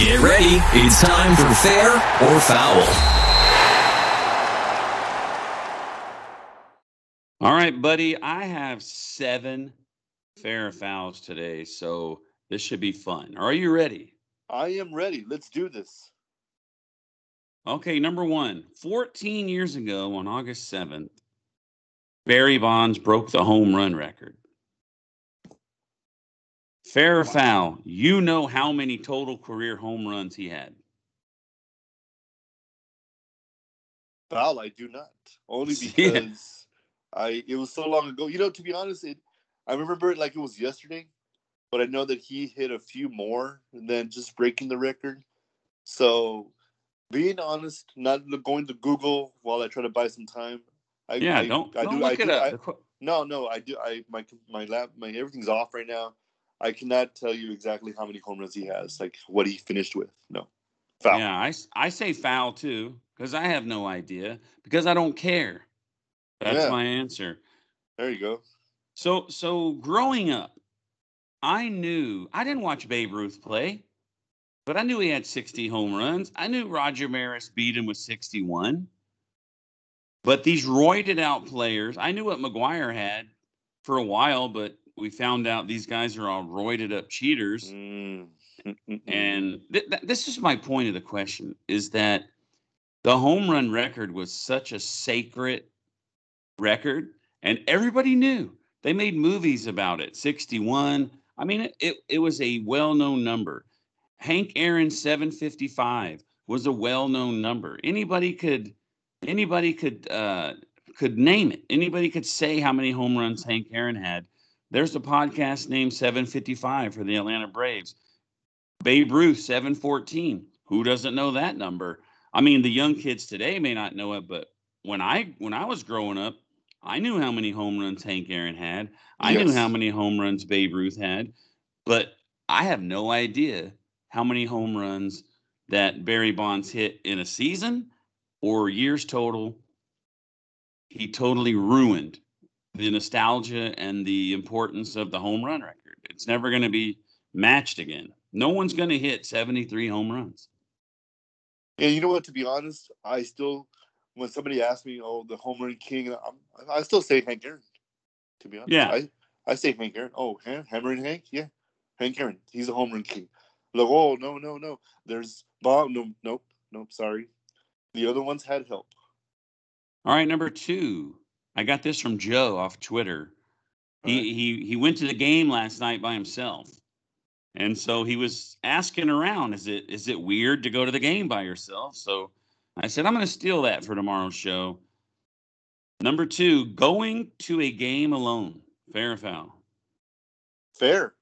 Get ready. It's time for Fair or Foul. All right, buddy. I have seven fair fouls today, so this should be fun. Are you ready? I am ready. Let's do this. Okay, number one 14 years ago on August 7th, Barry Bonds broke the home run record. Fair or foul, you know how many total career home runs he had. Foul, I do not. Only Yeah. because I it was so long ago. You know, to be honest, it I remember it like it was yesterday, but I know that he hit a few more than just breaking the record. So being honest, not going to Google while I try to buy some time. I, Yeah, I, don't, I don't do, I look do, it up. I- The No, no, I do. I my my lap, my everything's off right now. I cannot tell you exactly how many home runs he has, like what he finished with. No, foul. Yeah, I, I say foul too because I have no idea because I don't care. That's Yeah. my answer. There you go. So so growing up, I knew I didn't watch Babe Ruth play, but I knew he had 60 home runs. I knew Roger Maris beat him with 61. But these roided out players, I knew what McGwire had for a while, but we found out these guys are all roided up cheaters. Mm. And th- th- this is my point of the question is that the home run record was such a sacred record and everybody knew. They made movies about it. 61. I mean it it, it was a well-known number. Hank Aaron 755 was a well-known number. Anybody could anybody could uh could name it. Anybody could say how many home runs Hank Aaron had. There's a podcast named 755 for the Atlanta Braves. Babe Ruth, 714. Who doesn't know that number? I mean, the young kids today may not know it, but when I when I was growing up, I knew how many home runs Hank Aaron had. I knew how many home runs Babe Ruth had, but I have no idea how many home runs that Barry Bonds hit in a season or years total. He totally ruined the nostalgia and the importance of the home run record. It's never going to be matched again. No one's going to hit 73 home runs. And you know what? To be honest, I still, when somebody asks me, "Oh, the home run king," I'm, I still say Hank Aaron. To be honest, Yeah. I, I say Hank Aaron. Oh, Han- Hammerin' Hank, yeah, Hank Aaron. He's a home run king. Like, oh no, no, no. There's Bob. No, nope, nope. Sorry. The other ones had help. All right, number two. I got this from Joe off Twitter. He right. he he went to the game last night by himself. And so he was asking around, is it is it weird to go to the game by yourself? So I said, I'm gonna steal that for tomorrow's show. Number two, going to a game alone. Fair or foul? Fair.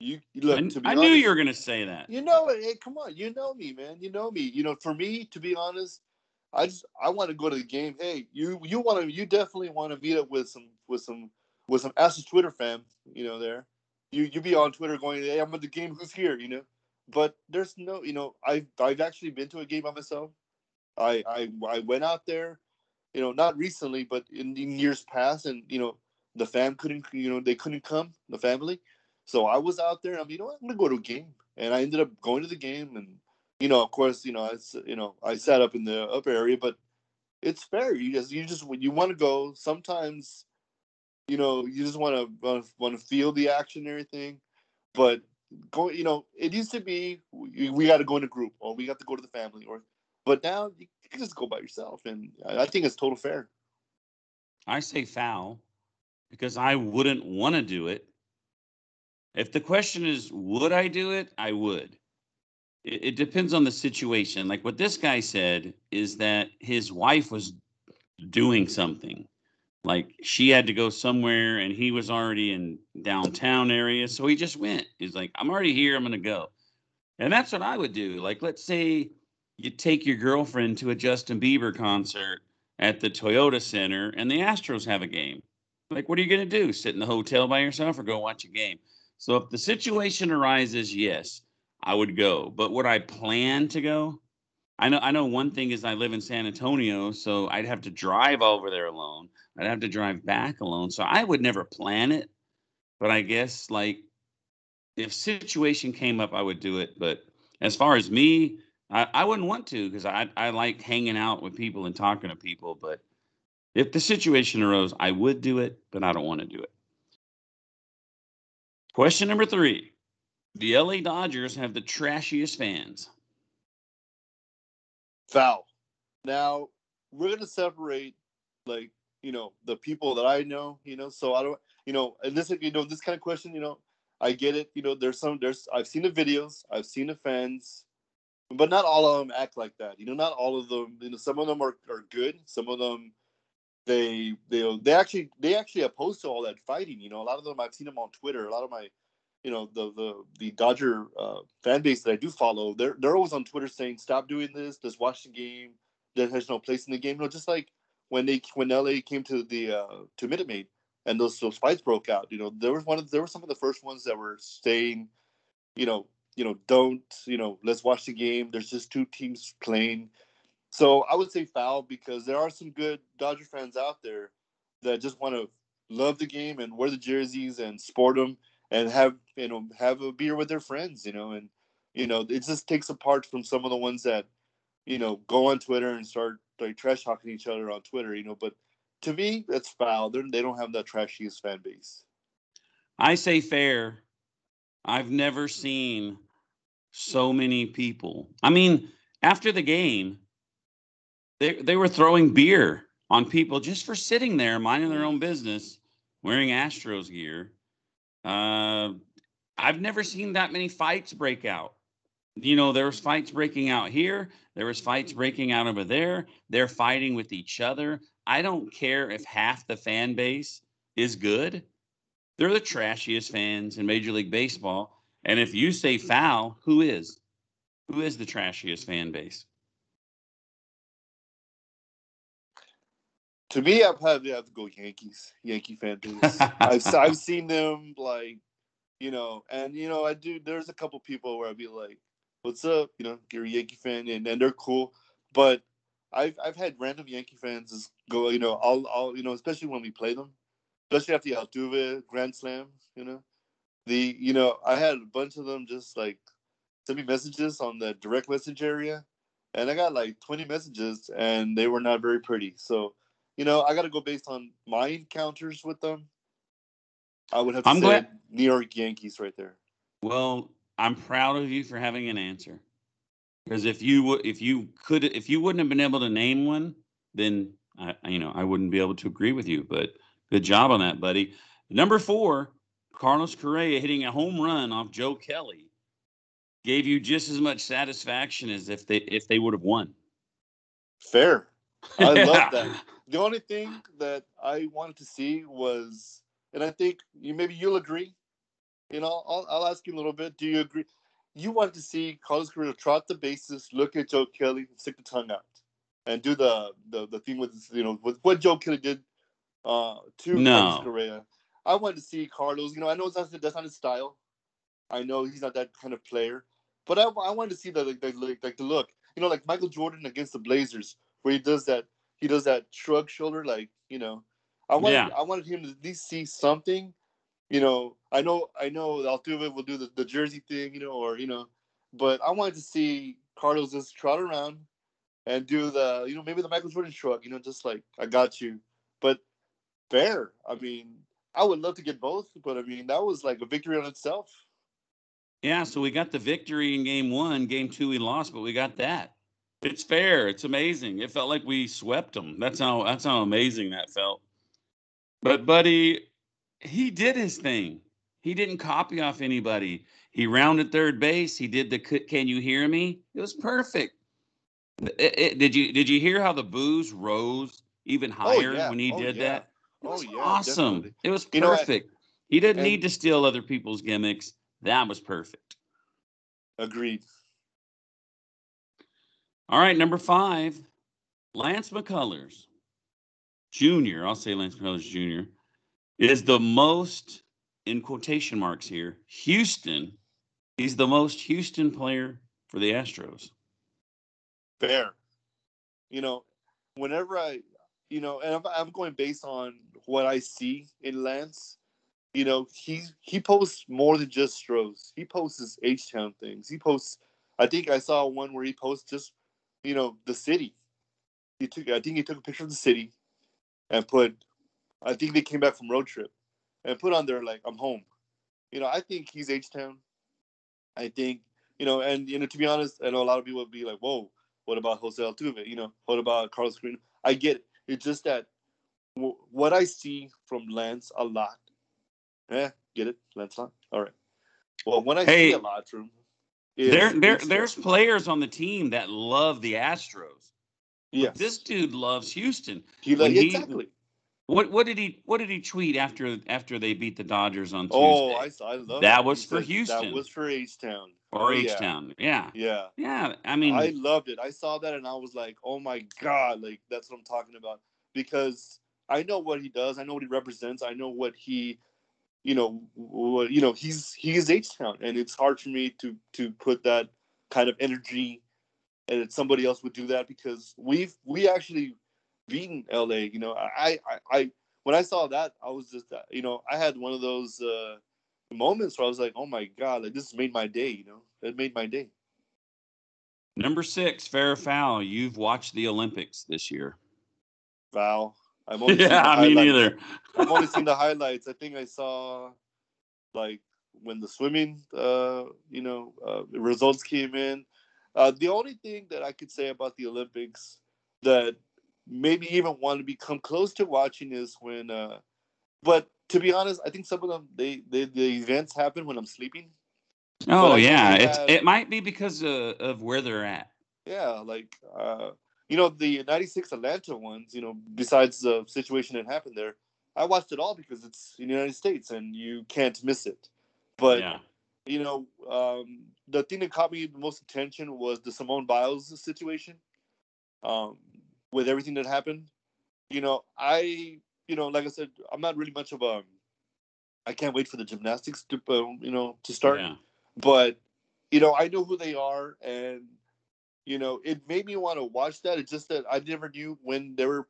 You you look. I, to be I knew you were gonna say that. You know it. Hey, come on. You know me, man. You know me. You know, for me, to be honest, I just I want to go to the game. Hey, you you want to you definitely want to meet up with some with some with some the Twitter fam. You know, there. You you be on Twitter going, hey, I'm at the game. Who's here? You know. But there's no, you know, I've I've actually been to a game by myself. I I I went out there, you know, not recently, but in, in years past, and you know, the fam couldn't, you know, they couldn't come, the family. So I was out there. I'm, you know, what, I'm gonna go to a game, and I ended up going to the game, and you know, of course, you know, I, s- you know, I sat up in the upper area, but it's fair. You just, you just, you want to go, sometimes, you know, you just want to want to feel the action and everything, but going, you know, it used to be we, we got to go in a group, or we got to go to the family, or, but now you can just go by yourself, and I think it's total fair. I say foul because I wouldn't want to do it. If the question is, would I do it? I would. It, it depends on the situation. Like what this guy said is that his wife was doing something. Like she had to go somewhere and he was already in downtown area. So he just went. He's like, I'm already here. I'm going to go. And that's what I would do. Like, let's say you take your girlfriend to a Justin Bieber concert at the Toyota Center and the Astros have a game. Like, what are you going to do? Sit in the hotel by yourself or go watch a game? So, if the situation arises, yes, I would go. But would I plan to go? I know. I know one thing is I live in San Antonio, so I'd have to drive over there alone. I'd have to drive back alone, so I would never plan it. But I guess like if situation came up, I would do it. But as far as me, I, I wouldn't want to because I I like hanging out with people and talking to people. But if the situation arose, I would do it, but I don't want to do it. Question number three: The LA Dodgers have the trashiest fans. Foul. Now we're gonna separate like you know the people that I know. You know, so I don't. You know, and this you know this kind of question. You know, I get it. You know, there's some there's I've seen the videos, I've seen the fans, but not all of them act like that. You know, not all of them. You know, some of them are, are good. Some of them they they they actually they actually opposed to all that fighting. You know, a lot of them I've seen them on Twitter. A lot of my you know the the the Dodger uh, fan base that I do follow, they're they're always on Twitter saying stop doing this, just watch the game. There has no place in the game. You know, just like when they when LA came to the uh, to Minute Maid and those those fights broke out. You know, there was one of there were some of the first ones that were saying, you know, you know, don't you know, let's watch the game. There's just two teams playing. So I would say foul because there are some good Dodger fans out there that just want to love the game and wear the jerseys and sport them and have you know have a beer with their friends. You know, and you know it just takes apart from some of the ones that you know go on Twitter and start like trash talking each other on Twitter. You know, but to me, that's foul. They're, they don't have that trashiest fan base. I say fair. I've never seen so many people. I mean, after the game, they they were throwing beer on people just for sitting there minding their own mm-hmm. business, wearing Astros gear. Uh, I've never seen that many fights break out. You know, there was fights breaking out here. There was fights breaking out over there. They're fighting with each other. I don't care if half the fan base is good. They're the trashiest fans in Major League Baseball. And if you say foul, who is? Who is the trashiest fan base? To me, I probably have to go Yankees, Yankee fan base. I've I've seen them like, you know, and you know, I do. There's a couple people where I'd be like, "What's up?" You know, you're a Yankee fan, and, and they're cool. But I've I've had random Yankee fans just go, you know, I'll I'll you know, especially when we play them, especially after the Altuve Grand Slam, you know, the you know, I had a bunch of them just like send me messages on the direct message area, and I got like 20 messages, and they were not very pretty. So you know, I got to go based on my encounters with them. I would have to I'm say glad- New York Yankees right there. Well, I'm proud of you for having an answer. Because if you would, if you could, if you wouldn't have been able to name one, then I, I- you know, I wouldn't be able to agree with you. But good job on that, buddy. Number four, Carlos Correa hitting a home run off Joe Kelly gave you just as much satisfaction as if they if they would have won. Fair. I love that. The only thing that I wanted to see was, and I think you maybe you'll agree. You know, I'll, I'll ask you a little bit. Do you agree? You wanted to see Carlos Correa trot the bases, look at Joe Kelly, stick the tongue out, and do the the, the thing with you know with what Joe Kelly did uh, to No. Carlos Correa. I wanted to see Carlos. You know, I know that's that's not his style. I know he's not that kind of player, but I, I wanted to see the like, the like, like the look. You know, like Michael Jordan against the Blazers, where he does that he does that shrug shoulder, like you know. I wanted Yeah. I wanted him to at least see something. You know, I know I know Altuve will do the, the jersey thing, you know, or you know, but I wanted to see Carlos just trot around and do the you know maybe the Michael Jordan shrug, you know, just like I got you. But fair. I mean, I would love to get both, but I mean that was like a victory on itself. Yeah, so we got the victory in game one. Game two, we lost, but we got that. It's fair. It's amazing. It felt like we swept them. That's how that's how amazing that felt. But buddy, he did his thing. He didn't copy off anybody. He rounded third base. He did the "Can you hear me?" It was perfect. It- it- did you did you hear how the boos rose even oh, higher yeah. when he Oh, did yeah. that? It Oh, yeah, awesome. definitely. It was You know, I- perfect. he didn't and- need to steal other people's gimmicks. That was perfect. Agreed. All right, number five, Lance McCullers Jr. I'll say Lance McCullers Jr. is the most, in quotation marks here, Houston. He's the most Houston player for the Astros. fair. You know, whenever I, you know, and I'm, going based on what I see in Lance. You know, he he posts more than just Stros. He posts his H Town things. He posts I think I saw one where he posted just, you know, the city. He took, I think he took a picture of the city, and put, I think they came back from road trip, and put on there like I'm home. You know, I think he's H Town. I think you know, and you know, to be honest, I know a lot of people would be like, "Whoa, what about Jose Altuve? You know, what about Carlos Green?" I get it. It's just that w- what I see from Lance a lot. Yeah, get it, Lance Lyon. All right. Well, when I Hey, see a lot from is There, there, there's players on the team that love the Astros. yes. This dude loves Houston. he he- exactly. What, what did he, what did he tweet after after they beat the Dodgers on oh, Tuesday? Oh, I. I love That it. was He for said Houston. That was for H Town. or H oh, Town. Yeah, Yeah. yeah. I mean, I loved it. I saw that and I was like, oh my God, like that's what I'm talking about. Because I know what he does, I know what he represents, I know what he you know you know, he's he is H Town and it's hard for me to to put that kind of energy and that somebody else would do that because we've we actually beaten LA, you know. I I, I when I saw that, I was just uh, you know, I had one of those uh moments where I was like, oh my God, like this made my day, you know. It made my day. number six, fair foul. You've watched the Olympics this year. Foul. I've only seen the yeah, me neither. I've only seen the highlights. I think I saw like when the swimming, uh, you know, uh, results came in. Uh, the only thing that I could say about the Olympics that maybe even want to become close to watching is when, uh, but to be honest, I think some of them they, they the events happen when I'm sleeping. Oh yeah, it's had- it might be because of, of where they're at. Yeah, like uh, you know the '96 Atlanta ones. You know, besides the situation that happened there, I watched it all because it's in the United States and you can't miss it. But yeah, you know, um, the thing that caught me the most attention was the Simone Biles situation. Um, with everything that happened, you know, I, you know, like I said, I'm not really much of a. I can't wait for the gymnastics to, uh, you know, to start yeah. but you know i know who they are and you know it made me want to watch that it's just that i never knew when they were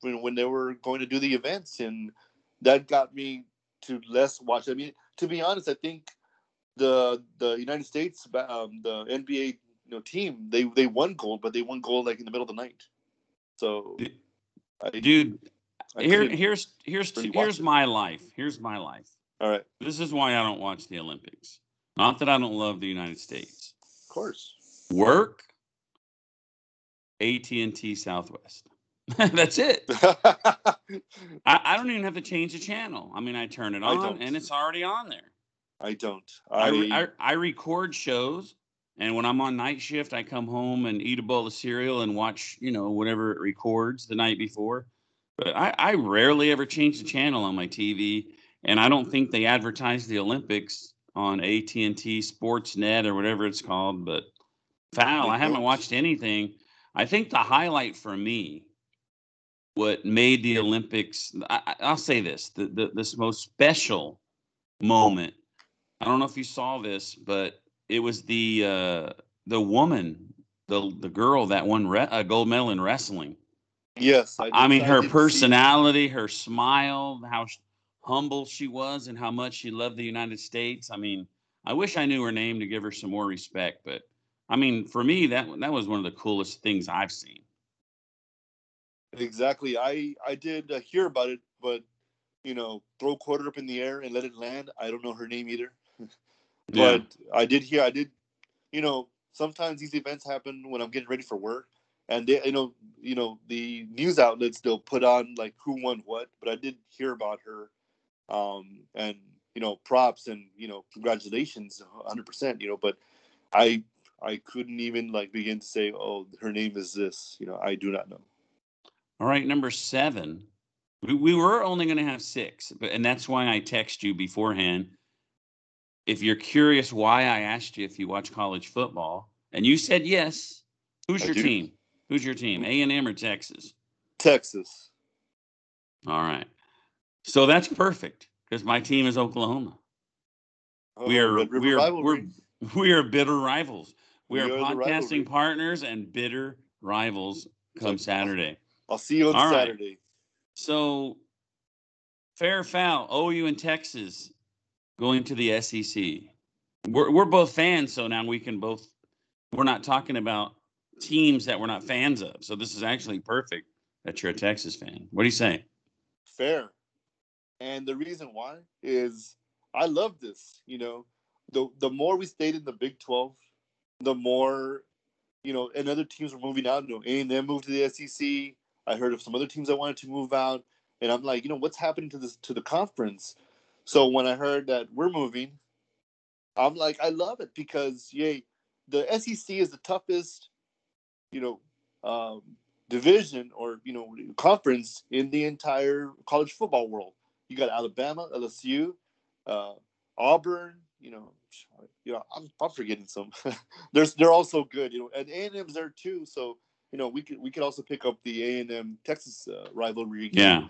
when they were going to do the events and that got me to less watch i mean to be honest i think the the united states um, the nba you know team they they won gold but they won gold like in the middle of the night so I, Dude, I here here's here's really here's it. my life. Here's my life. all right This is why I don't watch the Olympics. Not that I don't love the United States. of course Work, AT and T Southwest. That's it. I, I don't even have to change the channel. I mean, I turn it on and it's already on there. i don't I, i, I record shows, and when I'm on night shift, I come home and eat a bowl of cereal and watch, you know, whatever it records the night before. But I, I rarely ever change the channel on my TV, and I don't think they advertise the Olympics on AT and T Sportsnet or whatever it's called. But foul, I haven't watched anything. I think the highlight for me, what made the Olympics, I, I- I'll say this: the, the this most special moment. I don't know if you saw this, but it was the uh, the woman, the the girl that won re- a gold medal in wrestling. yes I, did- mean, her did personality, her smile, how sh- humble she was, and how much she loved the United States. I mean, I wish I knew her name to give her some more respect, but I mean, for me, that that was one of the coolest things I've seen. Exactly. I I did uh, hear about it, but you know, throw a quarter up in the air and let it land. I don't know her name either, Yeah. but I did hear. I did. You know, sometimes these events happen when I'm getting ready for work, and they, you know, you know, the news outlets they'll put on like who won what. But I did hear about her, um, and you know, props and you know, congratulations, 100. percent You know, but I I couldn't even like begin to say, oh, her name is this. You know, I do not know. All right, number seven. We, we were only going to have six, but and that's why I text you beforehand. If you're curious why I asked you if you watch college football, and you said yes, who's I your do. team? Who's your team? A and M or Texas? Texas. All right. So that's perfect because my team is Oklahoma. we Oh, are we are we're, we are bitter rivals. We, We are are podcasting partners and bitter rivals come Saturday. I'll see you on All right. Saturday. So, fair foul, OU and Texas going to the SEC. We're, we're both fans, so now we can both we're not talking about teams that we're not fans of. So this is actually perfect that you're a Texas fan. What do you say? Fair. And the reason why is I love this. You know, the the more we stayed in the Big Twelve, the more, you know, and other teams were moving out. You know, and M moved to the SEC. I heard of some other teams that wanted to move out, and I'm like, you know, what's happening to this to the conference? So when I heard that we're moving, I'm like, I love it because yay, the SEC is the toughest, you know, um, division or you know conference in the entire college football world. You got Alabama, LSU, uh, Auburn. You know, you know, I'm, I'm forgetting some. There's they're also good. You know, and A and M's there too. So you know, we could we could also pick up the A and M Texas uh, rivalry. Yeah,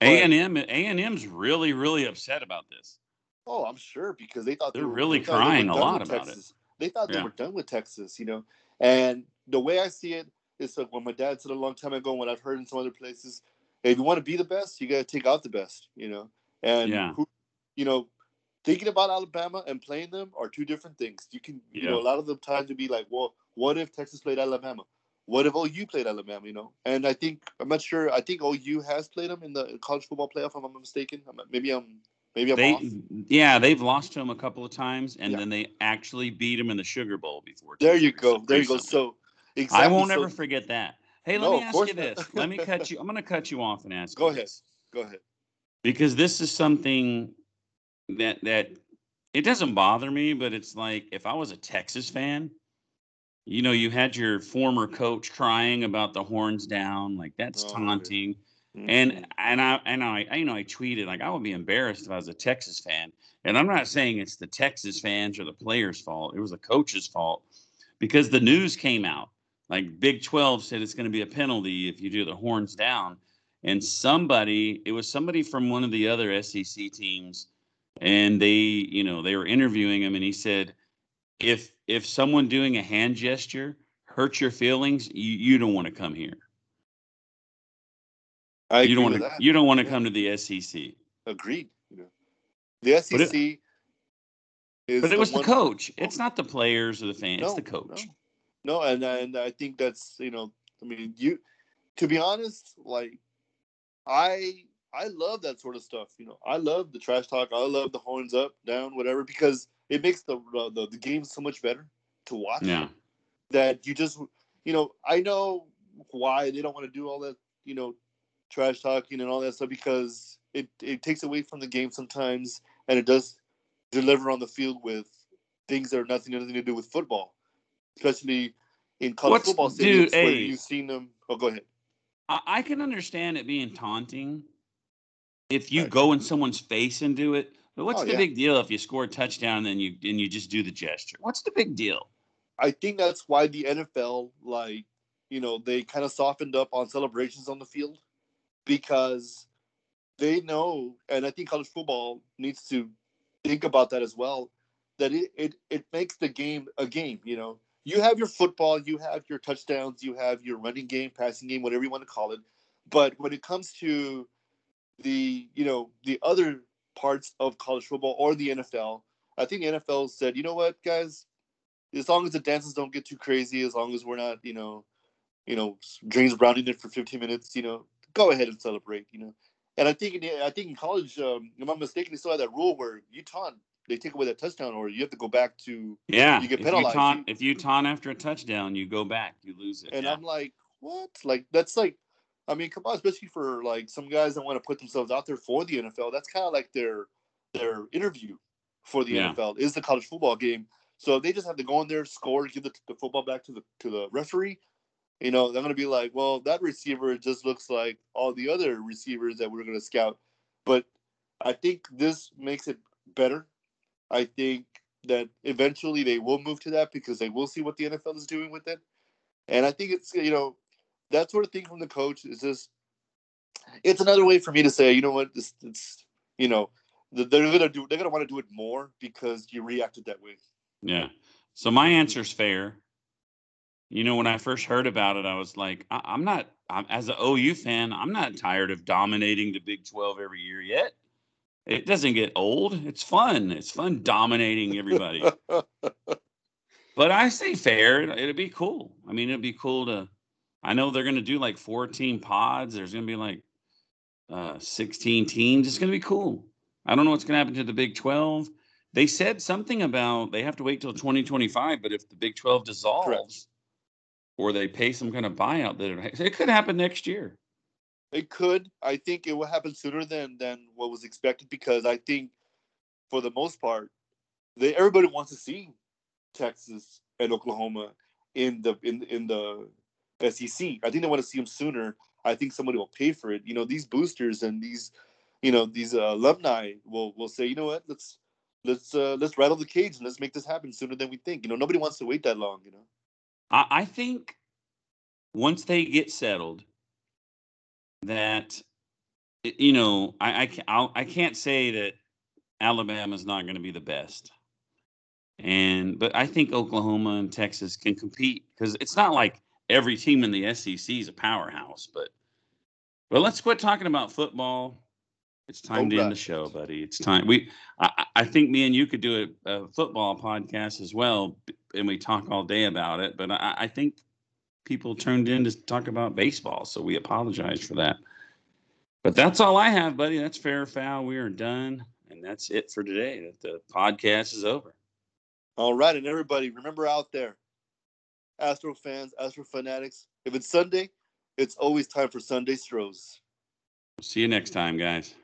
A and M A and M's really really upset about this. Oh, I'm sure because they thought they're they were, really they they crying a lot about Texas. it. They thought they Yeah. were done with Texas, you know. And the way I see it is like when my dad said a long time ago, and what I've heard in some other places, if you want to be the best, you got to take out the best, you know. And Yeah. who, you know, thinking about Alabama and playing them are two different things. You can, you know, a lot of the times to be like, well, what if Texas played Alabama? What if OU played Alabama? You know, and I think I'm not sure. I think OU has played them in the college football playoff. If I'm mistaken. Maybe I'm maybe I'm They off. yeah they've lost to them a couple of times, and Yeah. then they actually beat them in the Sugar Bowl before. There you go. There you go. So exactly. I won't so, ever forget that. Hey, let No, me ask you not. this. Let me cut you. I'm going to cut you off and ask. Go ahead. this. Go ahead. because this is something that that it doesn't bother me, but it's like if I was a Texas fan, you know, you had your former coach crying about the horns down, like that's Oh, taunting. And mm-hmm. and I and I I- you know I tweeted like I would be embarrassed if I was a Texas fan. And I'm not saying it's the Texas fans or the players' fault. It was the coach's fault because the news came out. Like Big 12 said it's going to be a penalty if you do the horns down. And somebody, it was somebody from one of the other SEC teams, and they, you know, they were interviewing him, and he said, if if someone doing a hand gesture hurts your feelings, you, you don't want to come here. I you don't want to that. you don't want to Yeah. come to the SEC. Agreed. You know, the SEC is. But it was the coach. Oh. It's not the players or the fans. it's the coach. No, no, and and I think that's you know, I mean, you. To be honest, like, I I love that sort of stuff. You know, I love the trash talk. I love the horns up, down, whatever, because it makes the the, the game so much better to watch. Yeah. that you just you know i know why they don't want to do all that you know trash talking and all that stuff because it it takes away from the game sometimes and it does deliver on the field with things that are nothing nothing to do with football especially in college What's- football dude, stadiums where hey. you've seen them oh go ahead I, I can understand it being taunting if you Right. go in someone's face and do it. But what's Oh, the yeah. big deal if you score a touchdown and then you and you just do the gesture? What's the big deal? i think that's why the nfl like you know they kind of softened up on celebrations on the field because they know and i think college football needs to think about that as well that it, it it makes the game a game you know you have your football you have your touchdowns you have your running game passing game whatever you want to call it but when it comes to the you know the other parts of college football or the nfl i think the nfl said you know what guys as long as the dances don't get too crazy as long as we're not you know you know dreams browning it for 15 minutes you know go ahead and celebrate you know and i think in, i think in college um, if i'm mistaken they still have that rule where you taunt they take away that touchdown or you have to go back to Yeah. You get if penalized. You taunt, if you taunt after a touchdown, you go back, you lose it. and yeah. i'm like what like that's like i mean come on especially for like some guys that want to put themselves out there for the nfl that's kind of like their their interview for the Yeah. nfl is the college football game. So they just have to go in there score give the, the football back to the to the referee you know they're going to be like well that receiver just looks like all the other receivers that we're going to scout. But i think this makes it better. I think that eventually they will move to that because they will see what the nfl is doing with it. And i think it's you know that sort of thing from the coach is just it's another way for me to say, you know what, this it's you know, they're gonna do they're gonna want to do it more because you reacted that way. Yeah. So my answer's fair. You know, when I first heard about it, I was like, I- I'm not, I'm, as an OU fan, I'm not tired of dominating the Big 12 every year yet. It doesn't get old. It's fun. It's fun dominating everybody. But I say fair. It'd be cool. I mean, it'd be cool to. I know they're going to do like 14 pods. There's going to be like uh, 16 teams. It's going to be cool. I don't know what's going to happen to the Big 12. They said something about they have to wait till 2025. But if the Big 12 dissolves or they pay some kind of buyout, that it, it could happen next year. It could. I think it will happen sooner than than what was expected because I think, for the most part, they everybody wants to see Texas and Oklahoma in the in in the SEC. I think they want to see them sooner. I think somebody will pay for it. You know, these boosters and these, you know, these uh, alumni will will say, you know what, let's let's uh, let's rattle the cage and let's make this happen sooner than we think. You know, nobody wants to wait that long. You know. I, think once they get settled, that you know, I I, I'll, I can't say that Alabama's not going to be the best, and but I think Oklahoma and Texas can compete because it's not like every team in the SEC is a powerhouse. But but let's quit talking about football. It's time to end the show, buddy. It's time. We I, I- think me and you could do a, a football podcast as well, and we talk all day about it. But I, I think people turned in to talk about baseball, so we apologize for that. But that's all I have, buddy. That's fair foul. We are done, and that's it for today. The podcast is over. All right, and everybody, remember out there, Astro fans, Astro fanatics. If it's Sunday, it's always time for Sunday Stros. See you next time, guys.